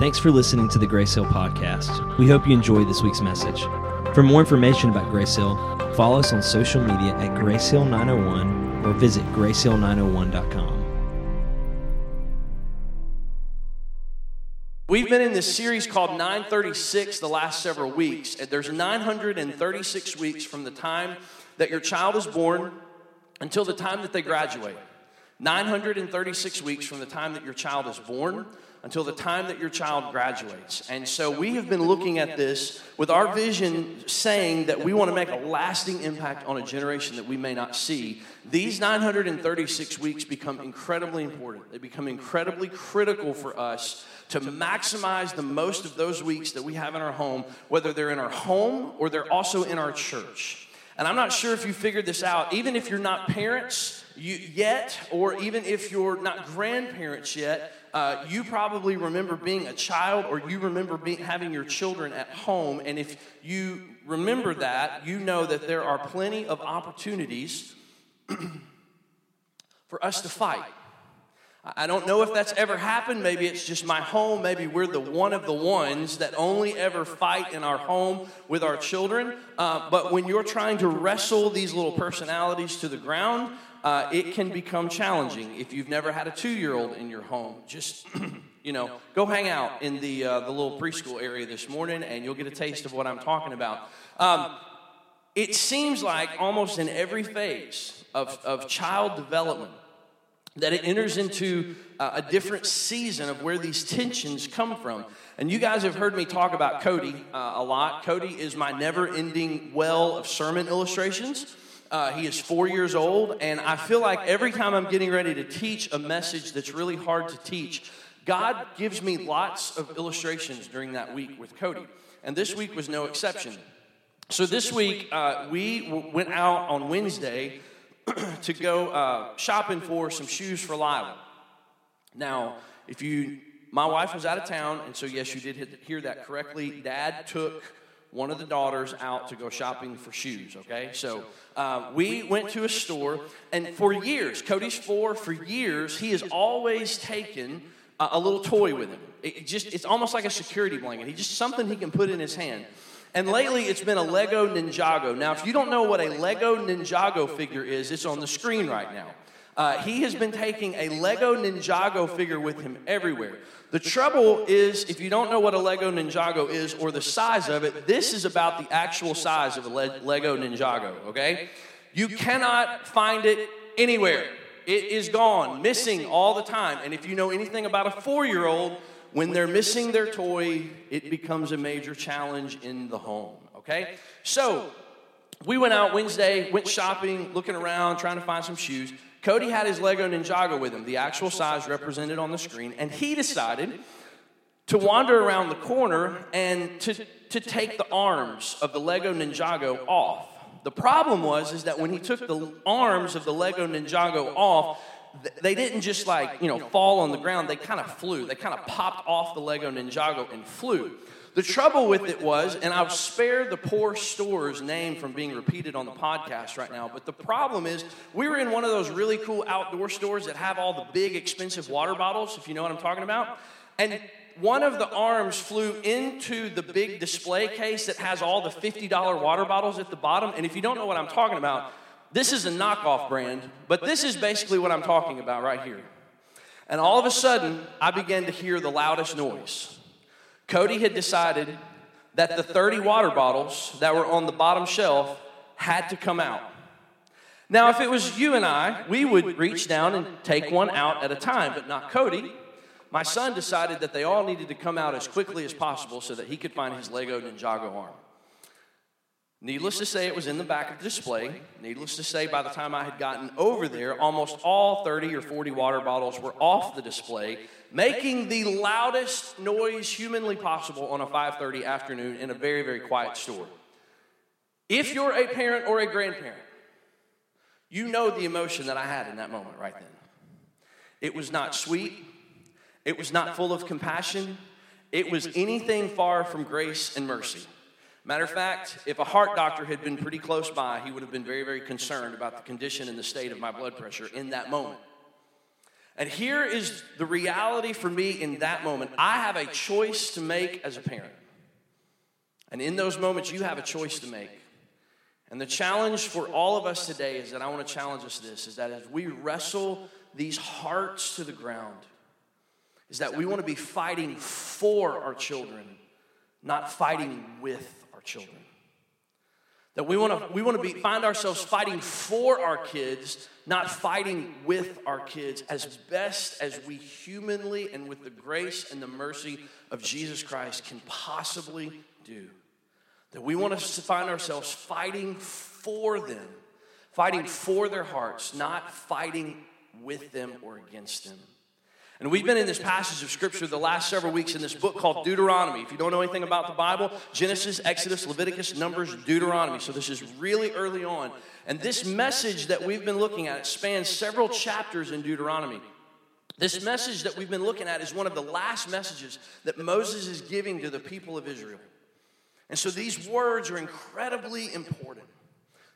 Thanks for listening to the Grace Hill podcast. We hope you enjoyed this week's message. For more information about Grace Hill, follow us on social media at Grace Hill 901 or visit gracehill901.com. We've been in this series called 936 the last several weeks. There's 936 weeks from the time that your child is born until the time that they graduate. 936 weeks from the time that your child is born until the time that your child graduates. And so we have been looking at this with our vision saying that we want to make a lasting impact on a generation that we may not see. These 936 weeks become incredibly important. They become incredibly critical for us to maximize the most of those weeks that we have in our home, whether they're in our home or they're also in our church. And I'm not sure if you figured this out, even if you're not parents you, yet, or even if you're not grandparents yet, uh, you probably remember being a child or you remember being, having your children at home. And if you remember that, you know that there are plenty of opportunities for us to fight. I don't know if that's ever happened. Maybe it's just my home. Maybe we're the one of the ones that only ever fight in our home with our children. Uh, but when you're trying to wrestle these little personalities to the ground, uh, it can become challenging. If you've never had a two year old in your home, just. you know, go hang out in the, uh, the little preschool area this morning and you'll get a taste of what I'm talking about. Um, it seems like almost in every phase of, of child development, that it enters into uh, a different season of where these tensions come from. And you guys have heard me talk about Cody uh, a lot. Cody is my never ending well of sermon illustrations. Uh, he is four years old, and I feel like every time I'm getting ready to teach a message that's really hard to teach, God gives me lots of illustrations during that week with Cody. And this week was no exception. So this week, uh, we went out on Wednesday to go uh, shopping for some shoes for Lila. Now, if you, my wife was out of town, and so yes, you did hear that correctly. Dad took one of the daughters out to go shopping for shoes, okay? So uh, we went to a store, and for years, Cody's four, for years, he has always taken a, a little toy with him. It, just, it's almost like a security blanket. He just something he can put in his hand. And lately, it's been a Lego Ninjago. Now, if you don't know what a Lego Ninjago figure is, it's on the screen right now. Uh, he has been taking a Lego Ninjago figure with him everywhere. The trouble is, if you don't know what a Lego Ninjago is or the size of it, this is about the actual size of a Le- Lego Ninjago, okay? You cannot find it anywhere. It is gone, missing all the time. And if you know anything about a four year old, when they're missing their toy, it becomes a major challenge in the home, okay? So, we went out Wednesday, went shopping, looking around, trying to find some shoes. Cody had his Lego Ninjago with him, the actual size represented on the screen, and he decided to wander around the corner and to, to take the arms of the Lego Ninjago off. The problem was is that when he took the arms of the Lego Ninjago off, they didn't just like, you know, fall on the ground, they kind of flew. They kind of popped off the Lego Ninjago and flew. The trouble with it was, and I'll spare the poor store's name from being repeated on the podcast right now, but the problem is, we were in one of those really cool outdoor stores that have all the big, expensive water bottles, if you know what I'm talking about. And one of the arms flew into the big display case that has all the $50 water bottles at the bottom. And if you don't know what I'm talking about, this is a knockoff brand, but this is basically what I'm talking about right here. And all of a sudden, I began to hear the loudest noise. Cody had decided that the 30 water bottles that were on the bottom shelf had to come out. Now, if it was you and I, we would reach down and take one out at a time, but not Cody. My son decided that they all needed to come out as quickly as possible so that he could find his Lego Ninjago arm. Needless to say, it was in the back of the display. Needless to say, by the time I had gotten over there, almost all 30 or 40 water bottles were off the display, making the loudest noise humanly possible on a 5:30 afternoon in a very, very quiet store. If you're a parent or a grandparent, you know the emotion that I had in that moment right then. It was not sweet. It was not full of compassion. It was anything far from grace and mercy. Matter of fact, if a heart doctor had been pretty close by, he would have been very, very concerned about the condition and the state of my blood pressure in that moment. And here is the reality for me in that moment I have a choice to make as a parent. And in those moments, you have a choice to make. And the challenge for all of us today is that I want to challenge us this is that as we wrestle these hearts to the ground, is that we want to be fighting for our children, not fighting with our children. That we want to we want to be find ourselves fighting for our kids, not fighting with our kids as best as we humanly and with the grace and the mercy of Jesus Christ can possibly do. That we want to find ourselves fighting for them, fighting for their hearts, not fighting with them or against them. And we've been in this passage of scripture the last several weeks in this book called Deuteronomy. If you don't know anything about the Bible, Genesis, Exodus, Leviticus, Numbers, Deuteronomy. So this is really early on. And this message that we've been looking at spans several chapters in Deuteronomy. This message that we've been looking at is one of the last messages that Moses is giving to the people of Israel. And so these words are incredibly important.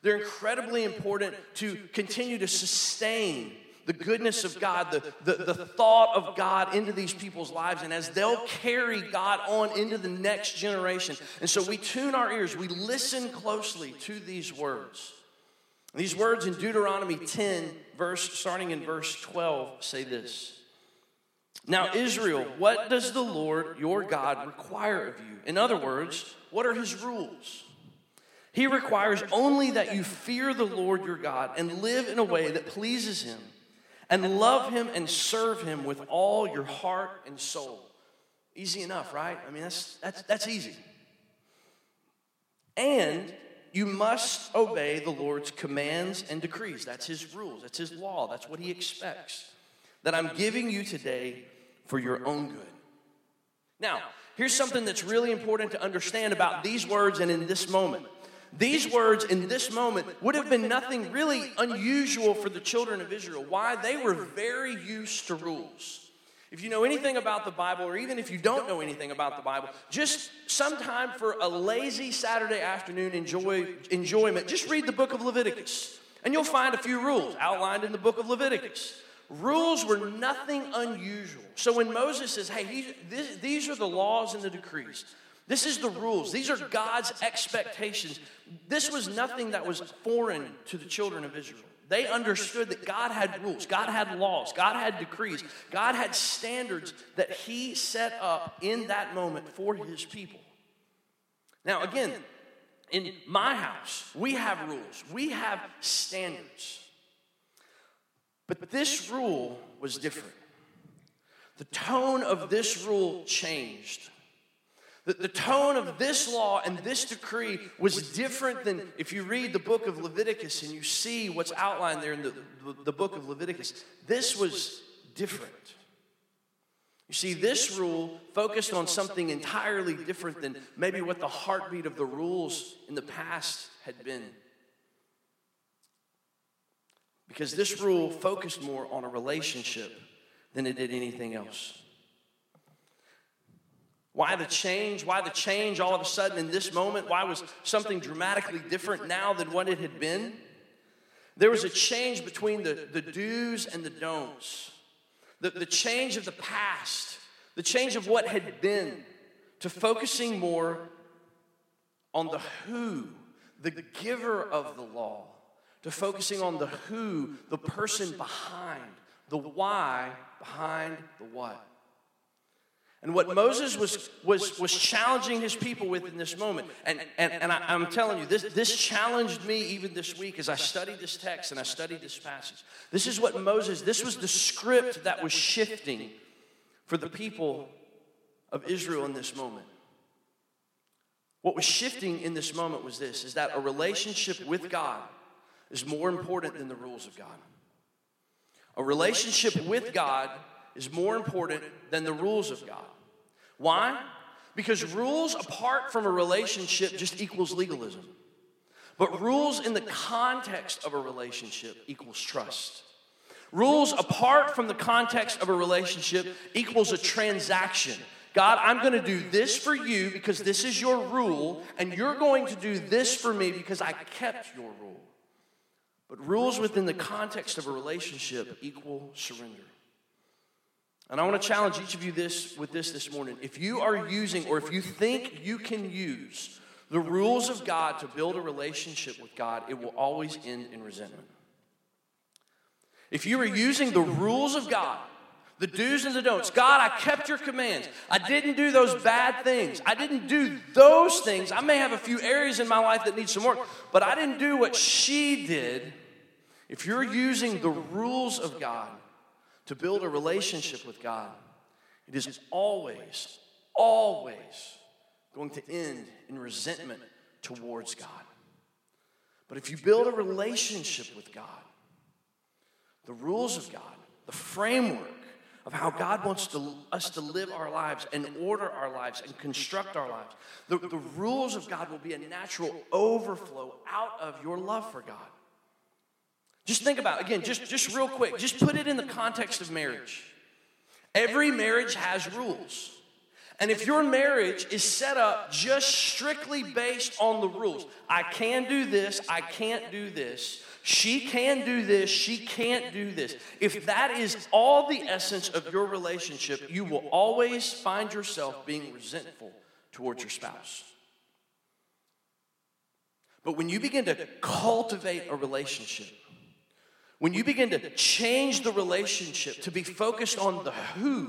They're incredibly important to continue to sustain the goodness of God, the, the, the thought of God into these people's lives, and as they'll carry God on into the next generation. And so we tune our ears, we listen closely to these words. These words in Deuteronomy 10, verse starting in verse 12, say this. Now, Israel, what does the Lord your God require of you? In other words, what are his rules? He requires only that you fear the Lord your God and live in a way that pleases him and love him and serve him with all your heart and soul. Easy enough, right? I mean, that's, that's, that's easy. And you must obey the Lord's commands and decrees. That's his rules, that's his law, that's what he expects. That I'm giving you today for your own good. Now, here's something that's really important to understand about these words and in this moment. These words in this moment would have been nothing really unusual for the children of Israel. Why? They were very used to rules. If you know anything about the Bible, or even if you don't know anything about the Bible, just sometime for a lazy Saturday afternoon enjoy, enjoyment, just read the book of Leviticus. And you'll find a few rules outlined in the book of Leviticus. Rules were nothing unusual. So when Moses says, hey, these are the laws and the decrees, this is the rules. These are God's expectations. This was nothing that was foreign to the children of Israel. They understood that God had rules, God had laws, God had decrees, God had standards that He set up in that moment for His people. Now, again, in my house, we have rules, we have standards. But this rule was different. The tone of this rule changed. The, the tone of this law and this decree was different than if you read the book of Leviticus and you see what's outlined there in the, the, the book of Leviticus. This was different. You see, this rule focused on something entirely different than maybe what the heartbeat of the rules in the past had been. Because this rule focused more on a relationship than it did anything else. Why the change? Why the change all of a sudden in this moment? Why was something dramatically different now than what it had been? There was a change between the, the do's and the don'ts, the, the change of the past, the change of what had been, to focusing more on the who, the giver of the law, to focusing on the who, the person behind, the why behind the what. And what Moses was, was, was challenging his people with in this moment, and, and, and I, am telling you, this, this challenged me even this week as I studied this text and I studied this passage. This is what Moses, this was the script that was shifting for the people of Israel in this moment. What was shifting in this moment was this is that a relationship with God is more important than the rules of God. A relationship with God is more important than the rules of God. Why? Because rules apart from a relationship just equals legalism. But rules in the context of a relationship equals trust. Rules apart from the context of a relationship equals a transaction. God, I'm going to do this for you because this is your rule, and you're going to do this for me because I kept your rule. But rules within the context of a relationship equal surrender. And I want to challenge each of you this with this this morning. If you are using or if you think you can use the rules of God to build a relationship with God, it will always end in resentment. If you are using the rules of God, the do's and the don'ts, God, I kept your commands. I didn't do those bad things. I didn't do those things. I may have a few areas in my life that need some work, but I didn't do what she did. If you're using the rules of God to build a relationship with God, it is always, always going to end in resentment towards God. But if you build a relationship with God, the rules of God, the framework of how God wants to, us to live our lives and order our lives and construct our lives. The, the rules of God will be a natural overflow out of your love for God. Just think about again, just, just real quick, just put it in the context of marriage. Every marriage has rules. And if your marriage is set up just strictly based on the rules, I can do this, I can't do this, she can do this, she can't do this. If that is all the essence of your relationship, you will always find yourself being resentful towards your spouse. But when you begin to cultivate a relationship, when you begin to change the relationship to be focused on the who,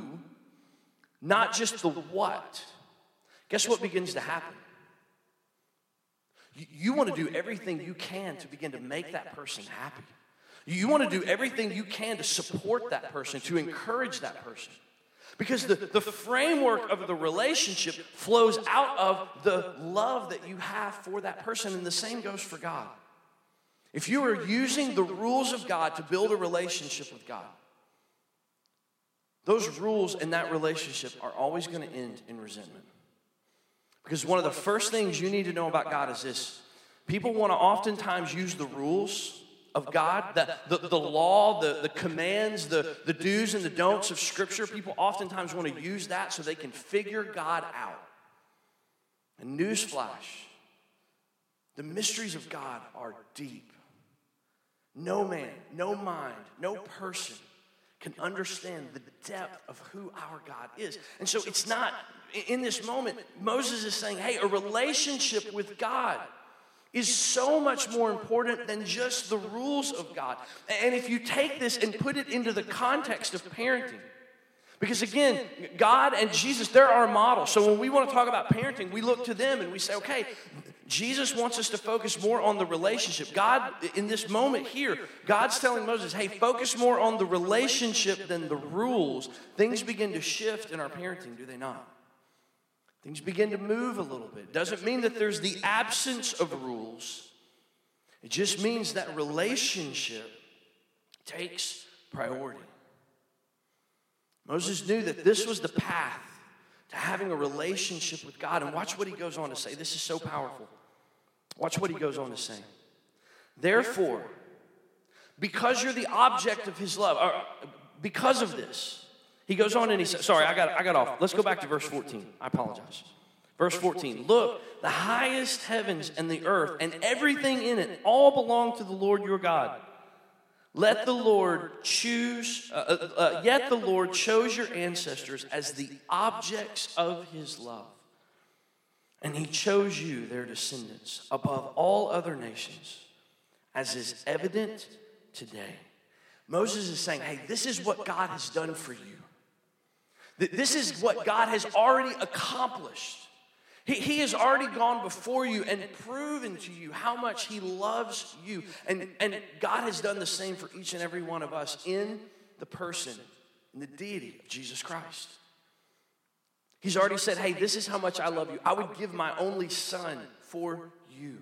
not just the what, guess what begins to happen? You want to do everything you can to begin to make that person happy. You want to do everything you can to support that person, to encourage that person. Because the, the framework of the relationship flows out of the love that you have for that person, and the same goes for God. If you are using the rules of God to build a relationship with God, those rules and that relationship are always going to end in resentment. Because one of the first things you need to know about God is this people want to oftentimes use the rules of God, the, the, the law, the, the commands, the, the do's and the don'ts of Scripture. People oftentimes want to use that so they can figure God out. And newsflash the mysteries of God are deep. No man, no mind, no person can understand the depth of who our God is. And so it's not, in this moment, Moses is saying, hey, a relationship with God is so much more important than just the rules of God. And if you take this and put it into the context of parenting, because again, God and Jesus, they're our model. So when we want to talk about parenting, we look to them and we say, okay, Jesus wants us to focus more on the relationship. God, in this moment here, God's telling Moses, hey, focus more on the relationship than the rules. Things begin to shift in our parenting, do they not? Things begin to move a little bit. Doesn't mean that there's the absence of rules, it just means that relationship takes priority. Moses knew that this was the path to having a relationship with God. And watch what he goes on to say. This is so powerful. Watch what he goes on to say. Therefore, because you're the object of his love, or because of this, he goes on and he says, sorry, I got, I got off. Let's go back to verse 14. I apologize. Verse 14 Look, the highest heavens and the earth and everything in it all belong to the Lord your God. Let the Lord choose, uh, uh, uh, yet the Lord chose your ancestors as the objects of his love. And he chose you, their descendants, above all other nations, as is evident today. Moses is saying, hey, this is what God has done for you. This is what God has already accomplished. He, he has already gone before you and proven to you how much He loves you. And, and God has done the same for each and every one of us in the person, in the deity of Jesus Christ. He's already said, Hey, this is how much I love you. I would give my only son for you.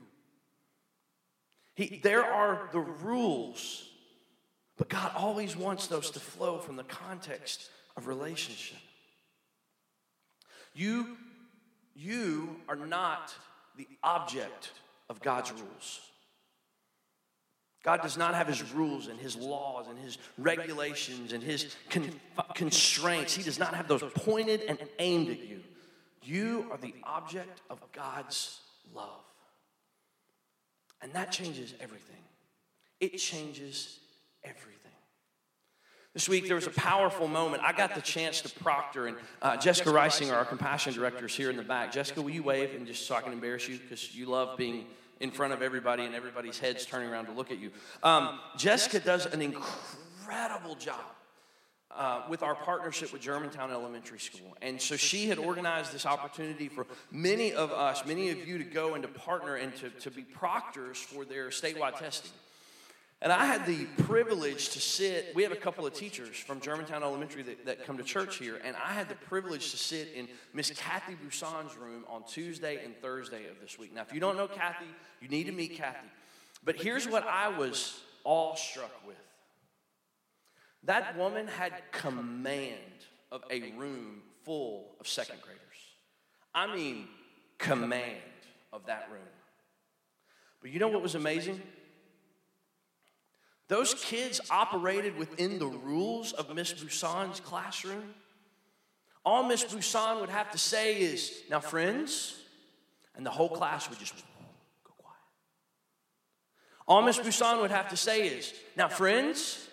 He, there are the rules, but God always wants those to flow from the context of relationship. You, you are not the object of God's rules. God does not have his rules and his laws and his regulations and his con- constraints. He does not have those pointed and aimed at you. You are the object of God's love. And that changes everything. It changes everything. This week there was a powerful moment. I got the chance to proctor, and uh, Jessica Reisinger, our compassion director, is here in the back. Jessica, will you wave and just so I can embarrass you because you love being in front of everybody and everybody's heads turning around to look at you. Um, Jessica does an incredible job. Uh, with our partnership with Germantown Elementary School. And so she had organized this opportunity for many of us, many of you to go and to partner and to, to be proctors for their statewide testing. And I had the privilege to sit, we have a couple of teachers from Germantown Elementary that, that come to church here, and I had the privilege to sit in Miss Kathy Busson's room on Tuesday and Thursday of this week. Now, if you don't know Kathy, you need to meet Kathy. But here's what I was awestruck with that woman had command of a room full of second graders. I mean, command of that room. But you know what was amazing? Those kids operated within the rules of Miss Busson's classroom. All Miss Busson would have to say is, now, friends, and the whole class would just go quiet. All Miss Busson would have to say is, now, friends,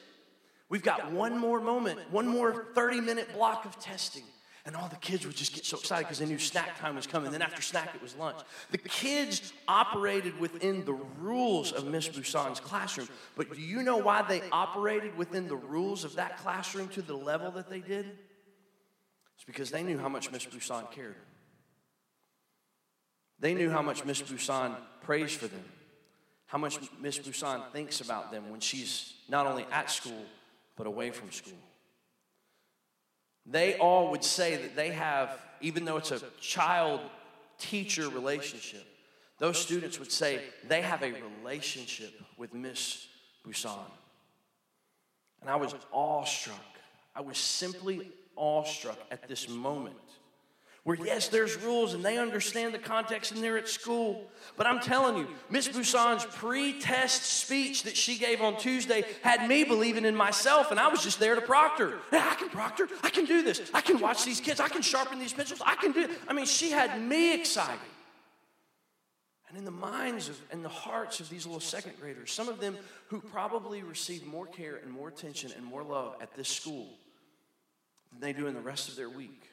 we've got one more moment, one more 30 minute block of testing. And all the kids would just get so excited because they knew snack time was coming. Then after snack, it was lunch. The kids operated within the rules of Miss Busson's classroom. But do you know why they operated within the rules of that classroom to the level that they did? It's because they knew how much Miss Busson cared. They knew how much Miss Busson prays for them, how much Miss Busson thinks about them when she's not only at school, but away from school. They all would say that they have, even though it's a child teacher relationship, those students would say they have a relationship with Miss Busson. And I was awestruck. I was simply awestruck at this moment where yes, there's rules and they understand the context and they're at school. But I'm telling you, Miss Busson's pre-test speech that she gave on Tuesday had me believing in myself, and I was just there to proctor. Yeah, I can proctor. I can do this. I can watch these kids. I can sharpen these pencils. I can do it. I mean, she had me excited. And in the minds of, and the hearts of these little second graders, some of them who probably received more care and more attention and more love at this school than they do in the rest of their week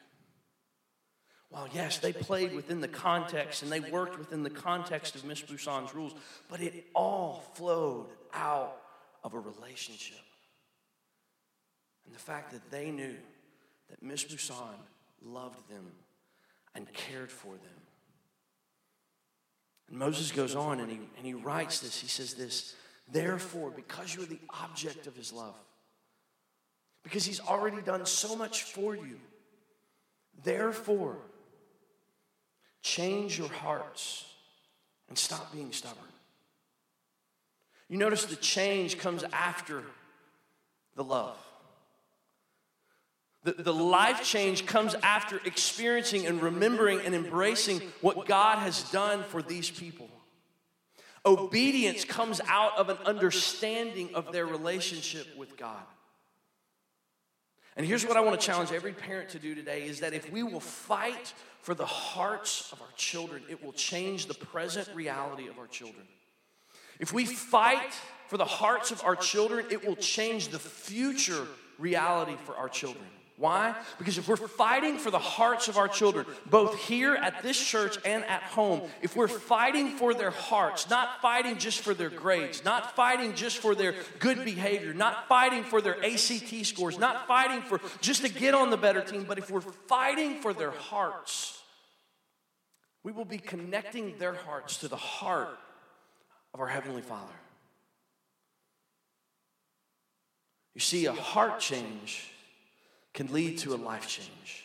well, yes, they played within the context and they worked within the context of Miss Busson's rules, but it all flowed out of a relationship. And the fact that they knew that Miss Busson loved them and cared for them. And Moses goes on and he, and he writes this. He says this, therefore, because you're the object of his love, because he's already done so much for you, therefore, Change your hearts and stop being stubborn. You notice the change comes after the love. The, the life change comes after experiencing and remembering and embracing what God has done for these people. Obedience comes out of an understanding of their relationship with God. And here's what I want to challenge every parent to do today is that if we will fight for the hearts of our children, it will change the present reality of our children. If we fight for the hearts of our children, it will change the future reality for our children. Why? Because if we're fighting for the hearts of our children, both here at this church and at home, if we're fighting for their hearts, not fighting just for their grades, not fighting just for their good behavior, not fighting for their ACT scores, not fighting for just to get on the better team, but if we're fighting for their hearts, we will be connecting their hearts to the heart of our Heavenly Father. You see, a heart change can lead to a life change.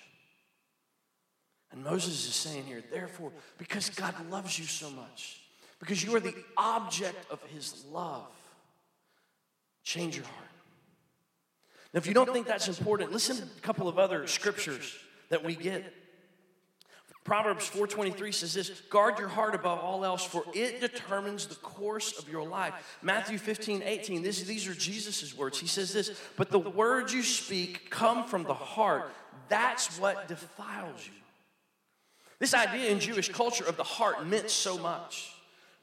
And Moses is saying here, therefore, because God loves you so much, because you are the object of his love, change your heart. Now, if you don't think that's important, listen to a couple of other scriptures that we get. Proverbs 4:23 says this, guard your heart above all else for it determines the course of your life. Matthew 15, 18, this, these are Jesus' words. He says this, but the words you speak come from the heart. That's what defiles you. This idea in Jewish culture of the heart meant so much.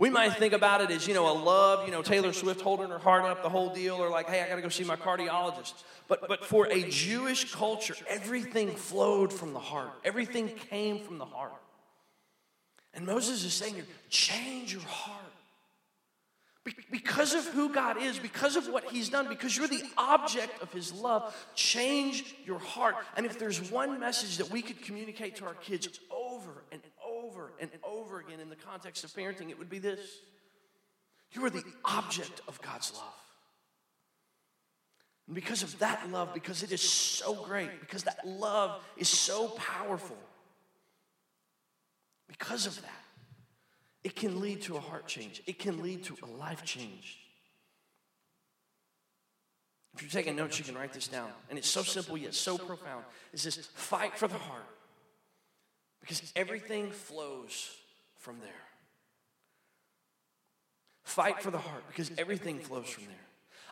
We might think about it as, you know, a love, you know, Taylor Swift holding her heart up, the whole deal, or like, hey, I got to go see my cardiologist. But, but for a Jewish culture, everything flowed from the heart, everything came from the heart. And Moses is saying, change your heart. Because of who God is, because of what He's done, because you're the object of His love, change your heart. And if there's one message that we could communicate to our kids over and over and over again in the context of parenting, it would be this You are the object of God's love. And because of that love, because it is so great, because that love is so powerful, because of that, it can lead to a heart change, it can lead to a life change. If you're taking notes, you can write this down. And it's so simple yet so profound. It says, fight for the heart. Because everything flows from there. Fight for the heart because everything flows from there.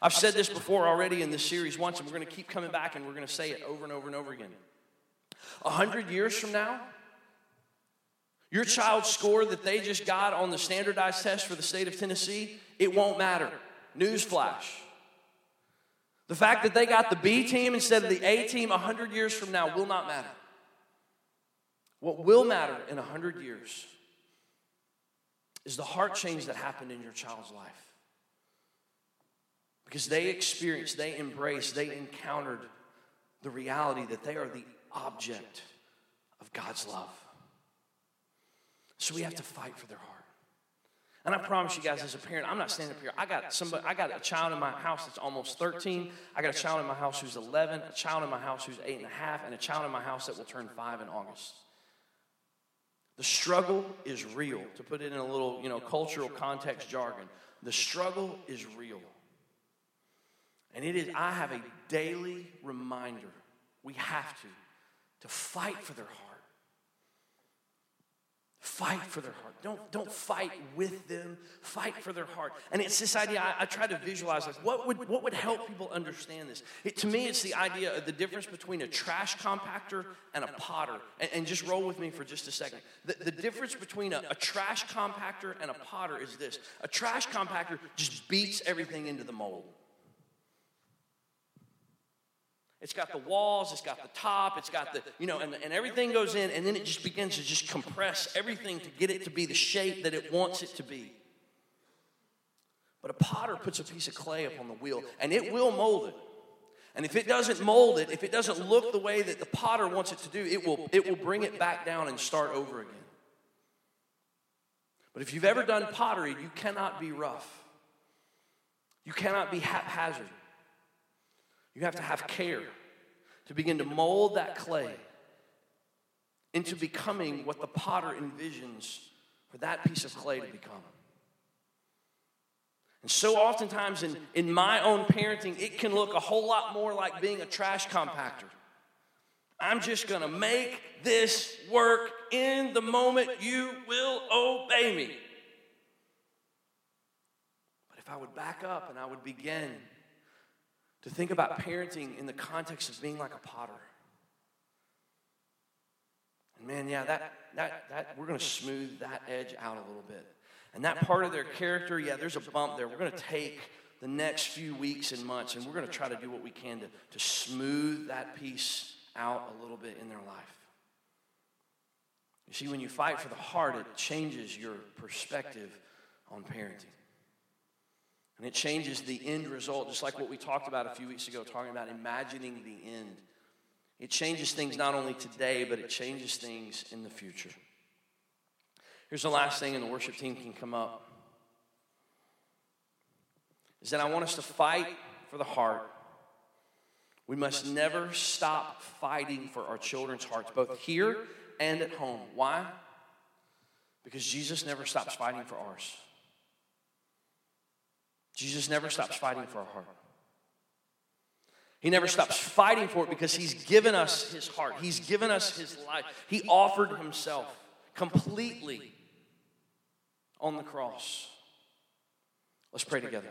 I've said this before already in this series once, and we're going to keep coming back and we're going to say it over and over and over again. A hundred years from now, your child's score that they just got on the standardized test for the state of Tennessee, it won't matter. Newsflash. The fact that they got the B team instead of the A team a 100 years from now will not matter. What will matter in 100 years is the heart change that happened in your child's life. Because they experienced, they embraced, they encountered the reality that they are the object of God's love. So we have to fight for their heart. And I promise you guys, as a parent, I'm not standing up here. I got somebody, I got a child in my house that's almost 13. I got a child in my house who's 11, a child in my house who's eight and a half, and a child in my house that will turn five in August. The struggle is real. To put it in a little, you know, cultural context jargon, the struggle is real. And it is, I have a daily reminder, we have to, to fight for their heart. Fight for their heart. Don't, don't fight with them. Fight for their heart. And it's this idea, I, I try to visualize like what would, what would help people understand this? It, to me, it's the idea of the difference between a trash compactor and a potter. And, and just roll with me for just a second. The, the difference between a, a trash compactor and a potter is this a trash compactor just beats everything into the mold. It's got the walls, it's got the top, it's got the, you know, and, and everything goes in, and then it just begins to just compress everything to get it to be the shape that it wants it to be. But a potter puts a piece of clay upon the wheel, and it will mold it. And if it doesn't mold it, if it doesn't look the way that the potter wants it to do, it will, it will bring it back down and start over again. But if you've ever done pottery, you cannot be rough. You cannot be haphazard. You have to have care to begin to mold that clay into becoming what the potter envisions for that piece of clay to become. And so oftentimes in, in my own parenting, it can look a whole lot more like being a trash compactor. I'm just gonna make this work in the moment you will obey me. But if I would back up and I would begin to think about parenting in the context of being like a potter. And man, yeah, that, that, that we're going to smooth that edge out a little bit. And that part of their character, yeah, there's a bump there. We're going to take the next few weeks and months and we're going to try to do what we can to, to smooth that piece out a little bit in their life. You see, when you fight for the heart, it changes your perspective on parenting. And it changes the end result, just like what we talked about a few weeks ago, talking about imagining the end. It changes things not only today, but it changes things in the future. Here's the last thing, and the worship team can come up. Is that I want us to fight for the heart. We must never stop fighting for our children's hearts, both here and at home. Why? Because Jesus never stops fighting for ours. Jesus never stops fighting for our heart. He never stops fighting for it because He's given us His heart. He's given us His life. He offered Himself completely on the cross. Let's pray together.